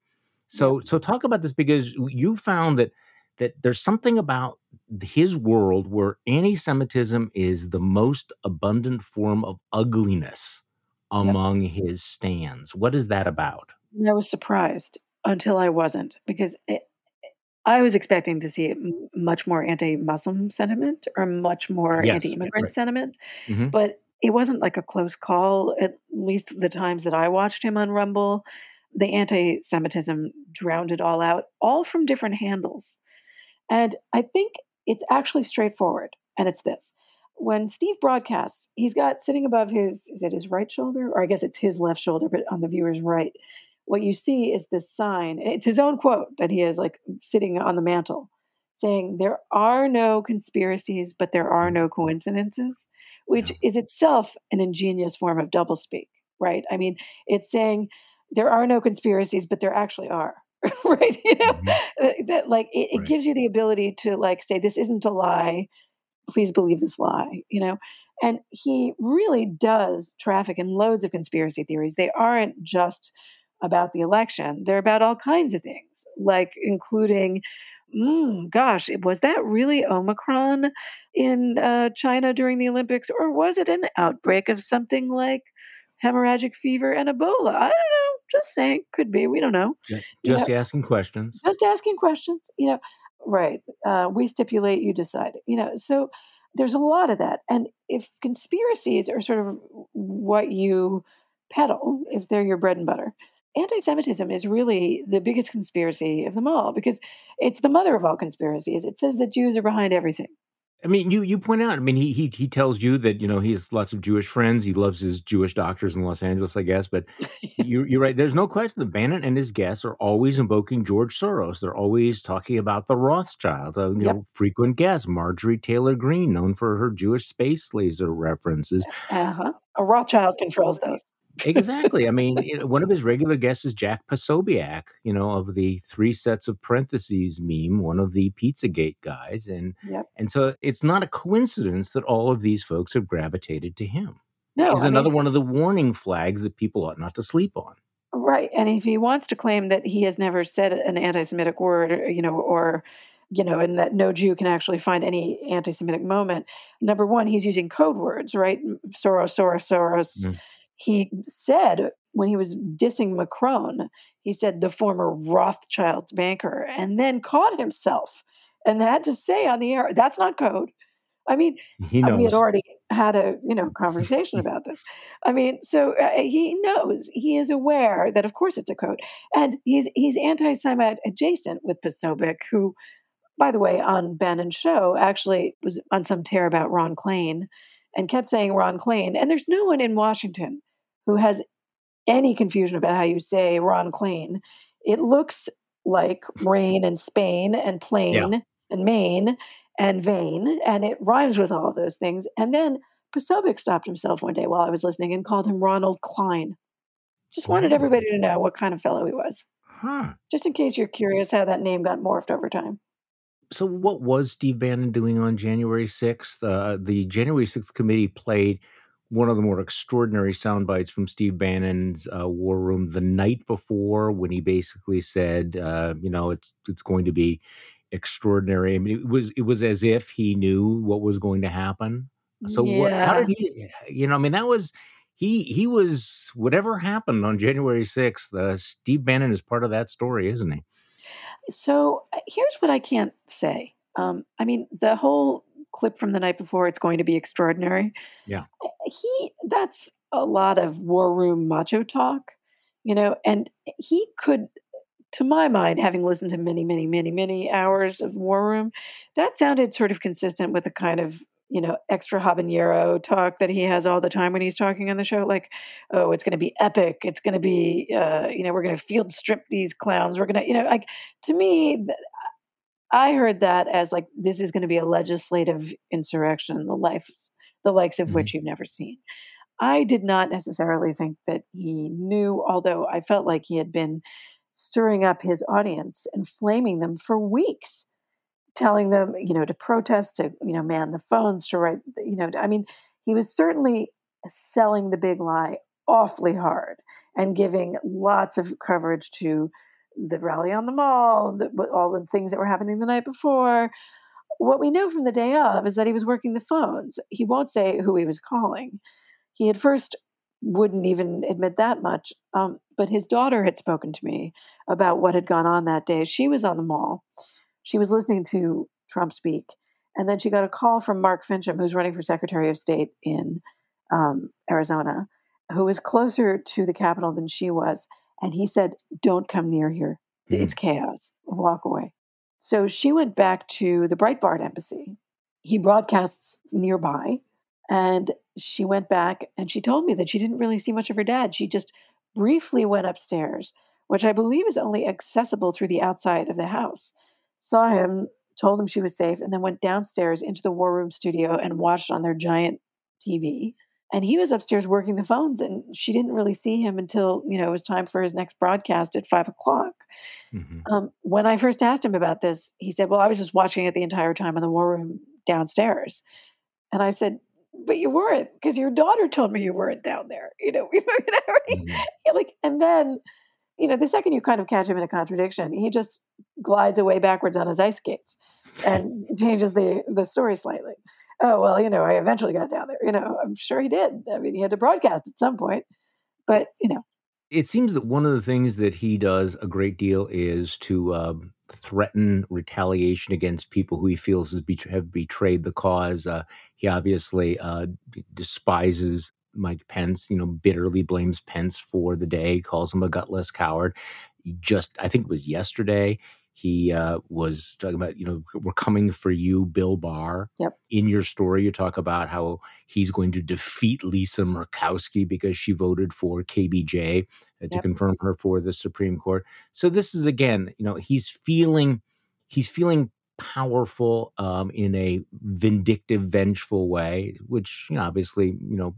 So so talk about this because you found that that there's something about his world where anti-Semitism is the most abundant form of ugliness Yep. among his stands. What is that about? I was surprised until I wasn't because it, I was expecting to see much more anti-Muslim sentiment or much more Yes, anti-immigrant right. sentiment, hmm but it wasn't like a close call. At least the times that I watched him on Rumble, the anti-Semitism drowned it all out, all from different handles. And I think it's actually straightforward, and it's this. When Steve broadcasts, he's got sitting above his, is it his right shoulder? Or I guess it's his left shoulder, but on the viewer's right. What you see is this sign. It's his own quote that he has like sitting on the mantle saying, There are no conspiracies, but there are no coincidences, which Yeah. is itself an ingenious form of doublespeak, right? I mean, it's saying there are no conspiracies, but there actually are. *laughs* right you know hmm that, like it, it Right. gives you the ability to like say this isn't a lie. Please believe this lie you know? And he really does traffic in loads of conspiracy theories. They aren't just about the election. They're about all kinds of things like including mm, gosh was that really omicron in uh, china during the olympics or was it an outbreak of something like hemorrhagic fever and ebola? I don't know just saying could be we don't know. Ju- you know Just asking questions. just asking questions you know right uh, we stipulate you decide you know so there's a lot of that and if conspiracies are sort of what you peddle if they're your bread and butter anti-semitism is really the biggest conspiracy of them all because it's the mother of all conspiracies. It says that jews are behind everything I mean, you you point out. I mean, he he he tells you that you know he has lots of Jewish friends. He loves his Jewish doctors in Los Angeles, I guess. But *laughs* you you're right. There's no question that Bannon and his guests are always invoking George Soros. They're always talking about the Rothschilds. Uh, you yep know, frequent guest Marjorie Taylor Greene, known for her Jewish space laser references. uh-huh a rothschild controls those Exactly. I *laughs* mean, one of his regular guests is Jack Posobiec, you know, of the three sets of parentheses meme, one of the Pizzagate guys. And yep and so it's not a coincidence that all of these folks have gravitated to him. no He's i mean another one of the warning flags that people ought not to sleep on. Right. And if he wants to claim that he has never said an anti Semitic word, you know, or, you know, and that no Jew can actually find any anti Semitic moment, number one, he's using code words, right? Soros, Soros, Soros. Mm. He said when he was dissing Macron, he said the former Rothschild banker, and then caught himself and had to say on the air, that's not code. I mean, He uh, we had already had a you know conversation *laughs* about this. I mean, so uh, he knows he is aware that of course it's a code, and he's he's anti-Semite adjacent with Posobiec, who, by the way, on Bannon's show actually was on some tear about Ron Klain, and kept saying Ron Klain, and there's no one in Washington who has any confusion about how you say Ron Klain. It looks like rain and Spain and Yeah. plain and Maine and vain, and it rhymes with all of those things. And then Posobiec stopped himself one day while I was listening and called him Ronald Klein. Just wanted everybody to know what kind of fellow he was, Huh. just in case you're curious how that name got morphed over time. So what was Steve Bannon doing on January 6th? Uh, the January 6th committee played one of the more extraordinary sound bites from Steve Bannon's uh, War Room the night before, when he basically said, uh, "You know, it's it's going to be extraordinary." I mean, it was it was as if he knew what was going to happen. So, what? How did he? You know, I mean, that was he. He was whatever happened on January sixth. Uh, Steve Bannon is part of that story, isn't he? So uh, here's what I can't say. Um, I mean, the whole clip from the night before, it's going to be extraordinary. Yeah. He, that's a lot of war room macho talk, you know, and he could, to my mind, having listened to many, many, many, many hours of war room, that sounded sort of consistent with the kind of you know, extra habanero talk that he has all the time when he's talking on the show. Like, oh, it's going to be epic. It's going to be, uh, you know, we're going to field strip these clowns. We're going to, you know, like to me, I heard that as like this is going to be a legislative insurrection, the life, the likes of mm-hmm. which you've never seen. I did not necessarily think that he knew, although I felt like he had been stirring up his audience, and flaming them for weeks telling them, you know, to protest, to, you know, man the phones, to write, you know, I mean, he was certainly selling the big lie awfully hard and giving lots of coverage to the rally on the mall, the, all the things that were happening the night before. What we know from the day of is that he was working the phones. He won't say who he was calling. He at first wouldn't even admit that much. Um, but his daughter had spoken to me about what had gone on that day. She was on the mall she was listening to Trump speak, and then she got a call from Mark Finchem, who's running for Secretary of State in um, Arizona, who was closer to the Capitol than she was, and he said, "Don't come near here. Mm. It's chaos. Walk away." So she went back to the Breitbart embassy. He broadcasts nearby, and she went back and she told me that she didn't really see much of her dad. She just briefly went upstairs, which I believe is only accessible through the outside of the house saw him, told him she was safe, and then went downstairs into the war room studio and watched on their giant TV. And he was upstairs working the phones, and she didn't really see him until you know it was time for his next broadcast at five o'clock. Mm-hmm. Um, when I first asked him about this, he said, "Well, I was just watching it the entire time in the war room downstairs." And I said, "But you weren't, because your daughter told me you weren't down there." You know, *laughs* mm-hmm. *laughs* like, and then you know, the second you kind of catch him in a contradiction, he just glides away backwards on his ice skates and *laughs* changes the the story slightly. Oh well, you know, I eventually got down there. You know, I'm sure he did. I mean, he had to broadcast at some point, but you know, it seems that one of the things that he does a great deal is to uh, threaten retaliation against people who he feels have betrayed the cause. Uh, he obviously uh, despises Mike Pence, you know, bitterly blames Pence for the day, calls him a gutless coward. He just, I think it was yesterday, he uh, was talking about, you know, we're coming for you, Bill Barr. Yep. In your story, you talk about how he's going to defeat Lisa Murkowski because she voted for KBJ uh, to yep. confirm her for the Supreme Court. So this is again, you know, he's feeling, he's feeling powerful um, in a vindictive, vengeful way, which you know, obviously, you know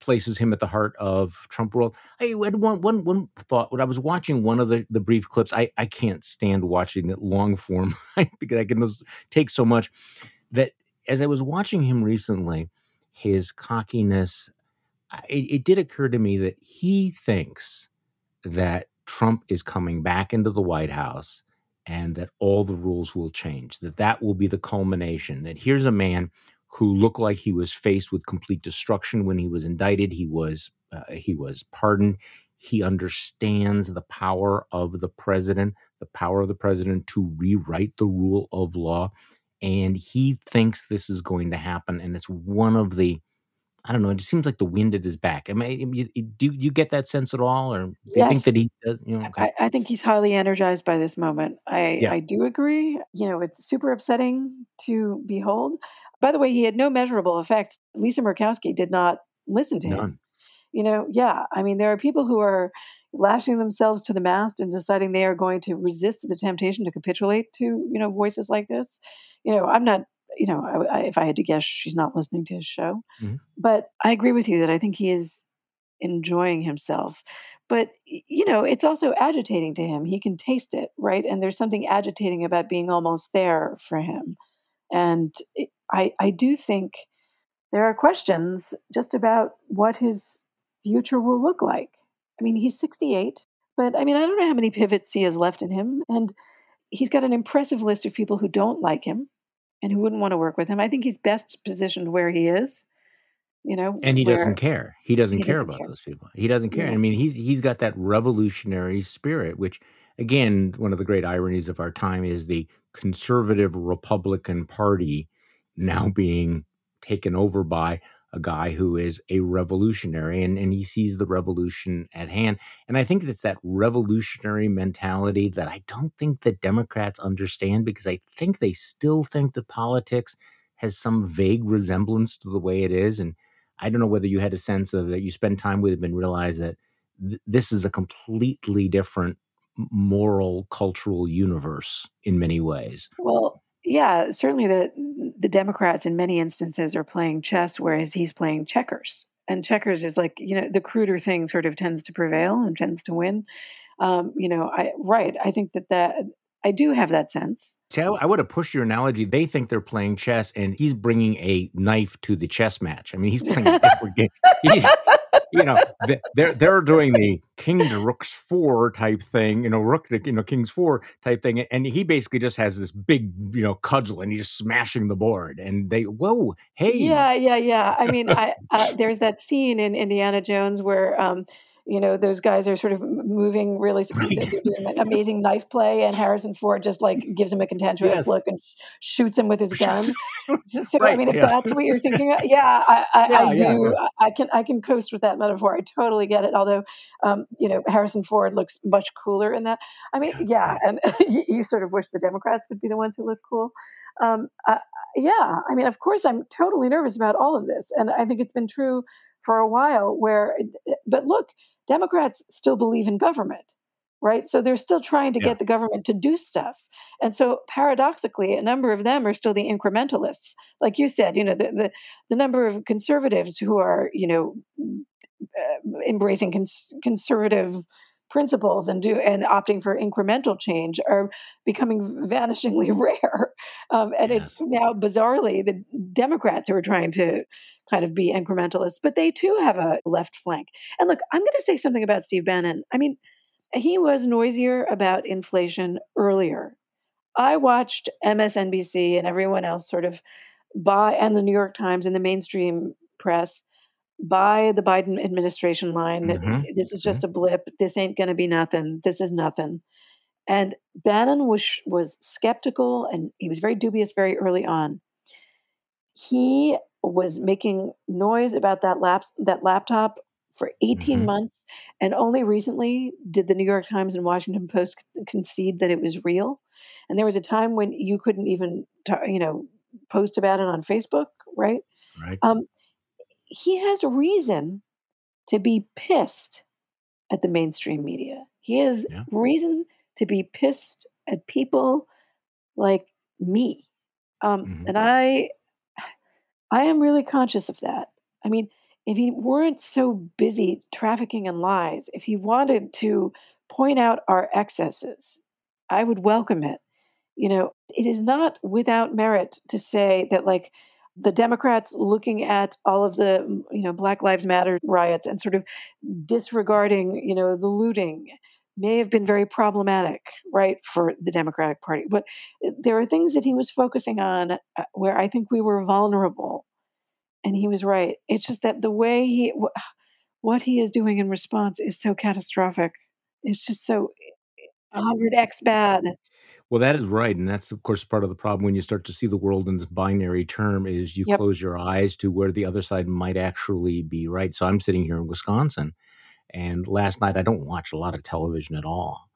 places him at the heart of Trump world. I had one one one thought when I was watching one of the, the brief clips. I, I can't stand watching it long form *laughs* because I can take so much. That as I was watching him recently, his cockiness, it, it did occur to me that he thinks that Trump is coming back into the White House and that all the rules will change. That that will be the culmination. That here's a man who looked like he was faced with complete destruction when he was indicted. He was uh, he was pardoned. He understands the power of the president, the power of the president to rewrite the rule of law, and he thinks this is going to happen. And it's one of the I don't know. It just seems like the wind at his back. I mean, you, do you get that sense at all, or do you think that he does? You know, okay. I, I, think he's highly energized by this moment. I yeah. I do agree. You know, it's super upsetting to behold. By the way, he had no measurable effect. Lisa Murkowski did not listen to None. him. You know, yeah. I mean, there are people who are lashing themselves to the mast and deciding they are going to resist the temptation to capitulate to you know voices like this. You know, I'm not you know, I, I, if I had to guess, she's not listening to his show. Mm-hmm. But I agree with you that I think he is enjoying himself. But, you know, it's also agitating to him. He can taste it, right? And there's something agitating about being almost there for him. And I, I do think there are questions just about what his future will look like. I mean, he's 68, but I mean, I don't know how many pivots he has left in him. And he's got an impressive list of people who don't like him and who wouldn't want to work with him. I think he's best positioned where he is. You know, and he doesn't care. He doesn't he care doesn't about care. those people. He doesn't care. Yeah. I mean, he's he's got that revolutionary spirit, which again, one of the great ironies of our time is the conservative Republican Party now being taken over by a guy who is a revolutionary and, and he sees the revolution at hand. And I think it's that revolutionary mentality that I don't think the Democrats understand because I think they still think that politics has some vague resemblance to the way it is. And I don't know whether you had a sense of that you spend time with him and realize that th- this is a completely different moral cultural universe in many ways. Well, yeah, certainly the the Democrats in many instances are playing chess, whereas he's playing checkers. And checkers is like you know the cruder thing sort of tends to prevail and tends to win. Um, you know, I right. I think that that I do have that sense. See, I, I would have pushed your analogy. They think they're playing chess, and he's bringing a knife to the chess match. I mean, he's playing *laughs* a different game. He, you know, they're they're doing the king to rook's four type thing, you know, rook to you know king's four type thing, and he basically just has this big you know cudgel, and he's just smashing the board. And they, whoa, hey, Yeah, yeah, yeah. I mean, I uh, there's that scene in Indiana Jones where um, you know those guys are sort of moving really right, doing amazing knife play, and Harrison Ford just like gives him a contemptuous yes, look and sh- shoots him with his gun. *laughs* So, so, I mean, if yeah, that's what you're thinking, of, *laughs* yeah, I, I, I yeah, yeah, do. yeah. I I can I can coast with that metaphor. I totally get it. Although, um, you know, Harrison Ford looks much cooler in that. I mean, yeah, and *laughs* you, you sort of wish the Democrats would be the ones who look cool. Um, I, yeah, I mean, of course, I'm totally nervous about all of this, and I think it's been true for a while. Where, but look, Democrats still believe in government, right? So they're still trying to yeah, get the government to do stuff, and so paradoxically, a number of them are still the incrementalists, like you said. You know, the the, the number of conservatives who are, you know, uh, embracing cons- conservative principles and do and opting for incremental change are becoming vanishingly *laughs* rare. Um, and it's now bizarrely the democrats who are trying to kind of be incrementalists but they too have a left flank. And look i'm going to say something about steve bannon. I mean he was noisier about inflation earlier. I watched msnbc and everyone else sort of buy and the new york times and the mainstream press by the Biden administration line that hmm this is just a blip. This ain't going to be nothing. This is nothing. And Bannon was was skeptical and he was very dubious very early on. He was making noise about that laps that laptop for 18 hmm months and only recently did the New York Times and Washington Post concede that it was real. And there was a time when you couldn't even you know post about it on Facebook, right? right, Um, he has reason to be pissed at the mainstream media. He has yeah, reason to be pissed at people like me. Um, hmm and I I am really conscious of that. I mean, if he weren't so busy trafficking in lies, if he wanted to point out our excesses, I would welcome it. You know, it is not without merit to say that, like, the Democrats looking at all of the, you know, Black Lives Matter riots and sort of disregarding, you know, the looting may have been very problematic, right, for the Democratic Party. But eh, there are things that he was focusing on uh, where I think we were vulnerable and he was right. It's just that the way he, *sighs* what he is doing in response is so catastrophic. It's just so 100x bad. Well, that is right, and that's of course part of the problem when you start to see the world in this binary term is you Yep. close your eyes to where the other side might actually be right. So I'm sitting here in Wisconsin, and last night I don't watch a lot of television at all,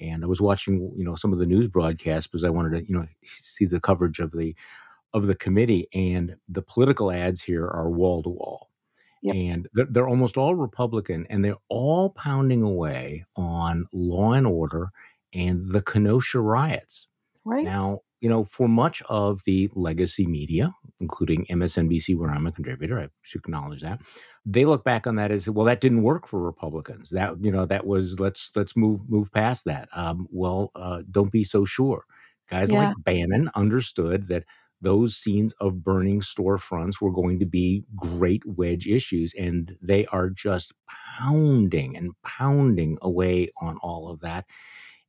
and I was watching you know some of the news broadcasts because I wanted to you know *laughs* see the coverage of the of the committee, and the political ads here are wall to wall Yep. and they're, they're almost all Republican, and they're all pounding away on law and order and the Kenosha riots. Right? Now, you know, for much of the legacy media, including MSNBC, where I'm a contributor, I should acknowledge that, they look back on that as well. That didn't work for Republicans. That you know, that was let's let's move move past that. Um, well, uh, don't be so sure. Guys Yeah. like Bannon understood that those scenes of burning storefronts were going to be great wedge issues. And they are just pounding and pounding away on all of that.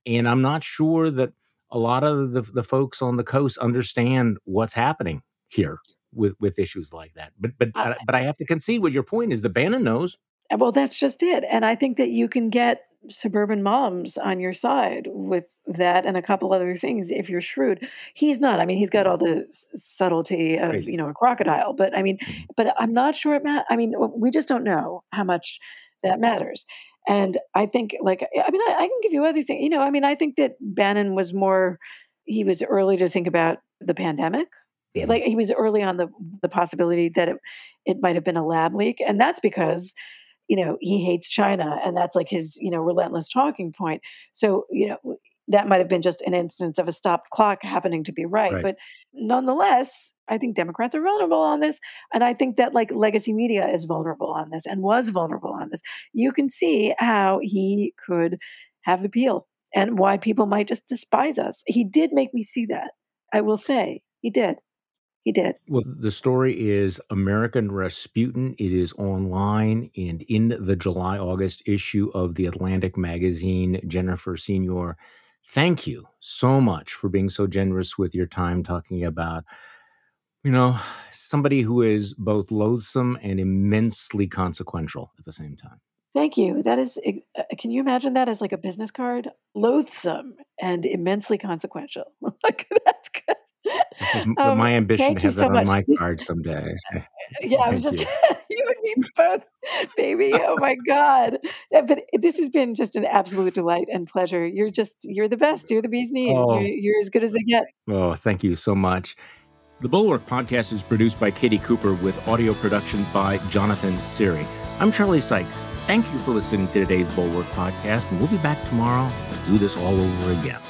And I'm not sure that a lot of the, the folks on the coast understand what's happening here with, with issues like that. But but uh, but I have to concede what your point is. The Bannon knows. Well, that's just it. And I think that you can get suburban moms on your side with that and a couple other things if you're shrewd he's not i mean he's got all the subtlety of you know a crocodile but i mean mm-hmm. but i'm not sure it ma- i mean we just don't know how much that matters. And i think like i mean I, I can give you other things you know i mean i think that bannon was more he was early to think about the pandemic. Like he was early on the the possibility that it, it might have been a lab leak and that's because you know he hates china and that's like his you know relentless talking point. So you know that might have been just an instance of a stopped clock happening to be right. right. But nonetheless, I think Democrats are vulnerable on this. And I think that like legacy media is vulnerable on this and was vulnerable on this. You can see how he could have appeal and why people might just despise us. He did make me see that. I will say he did. He did. Well, the story is American Rasputin. It is online and in the July August issue of the Atlantic magazine. Jennifer Senior, thank you so much for being so generous with your time talking about, you know, somebody who is both loathsome and immensely consequential at the same time. Thank you. That is, uh, can you imagine that as like a business card? Loathsome and immensely consequential. *laughs* like That's good. Um, my ambition to have that so on much. my card someday. *laughs* *laughs* yeah, I was just you. *laughs* you and me both, baby. Oh my god! But this has been just an absolute delight and pleasure. You're just you're the best. You're the bee's knees. Oh. You're, you're as good as they get. Oh, thank you so much. The Bulwark podcast is produced by Katie Cooper with audio production by Jonathan Siri. I'm Charlie Sykes. Thank you for listening to today's Bulwark podcast, and we'll be back tomorrow to do this all over again.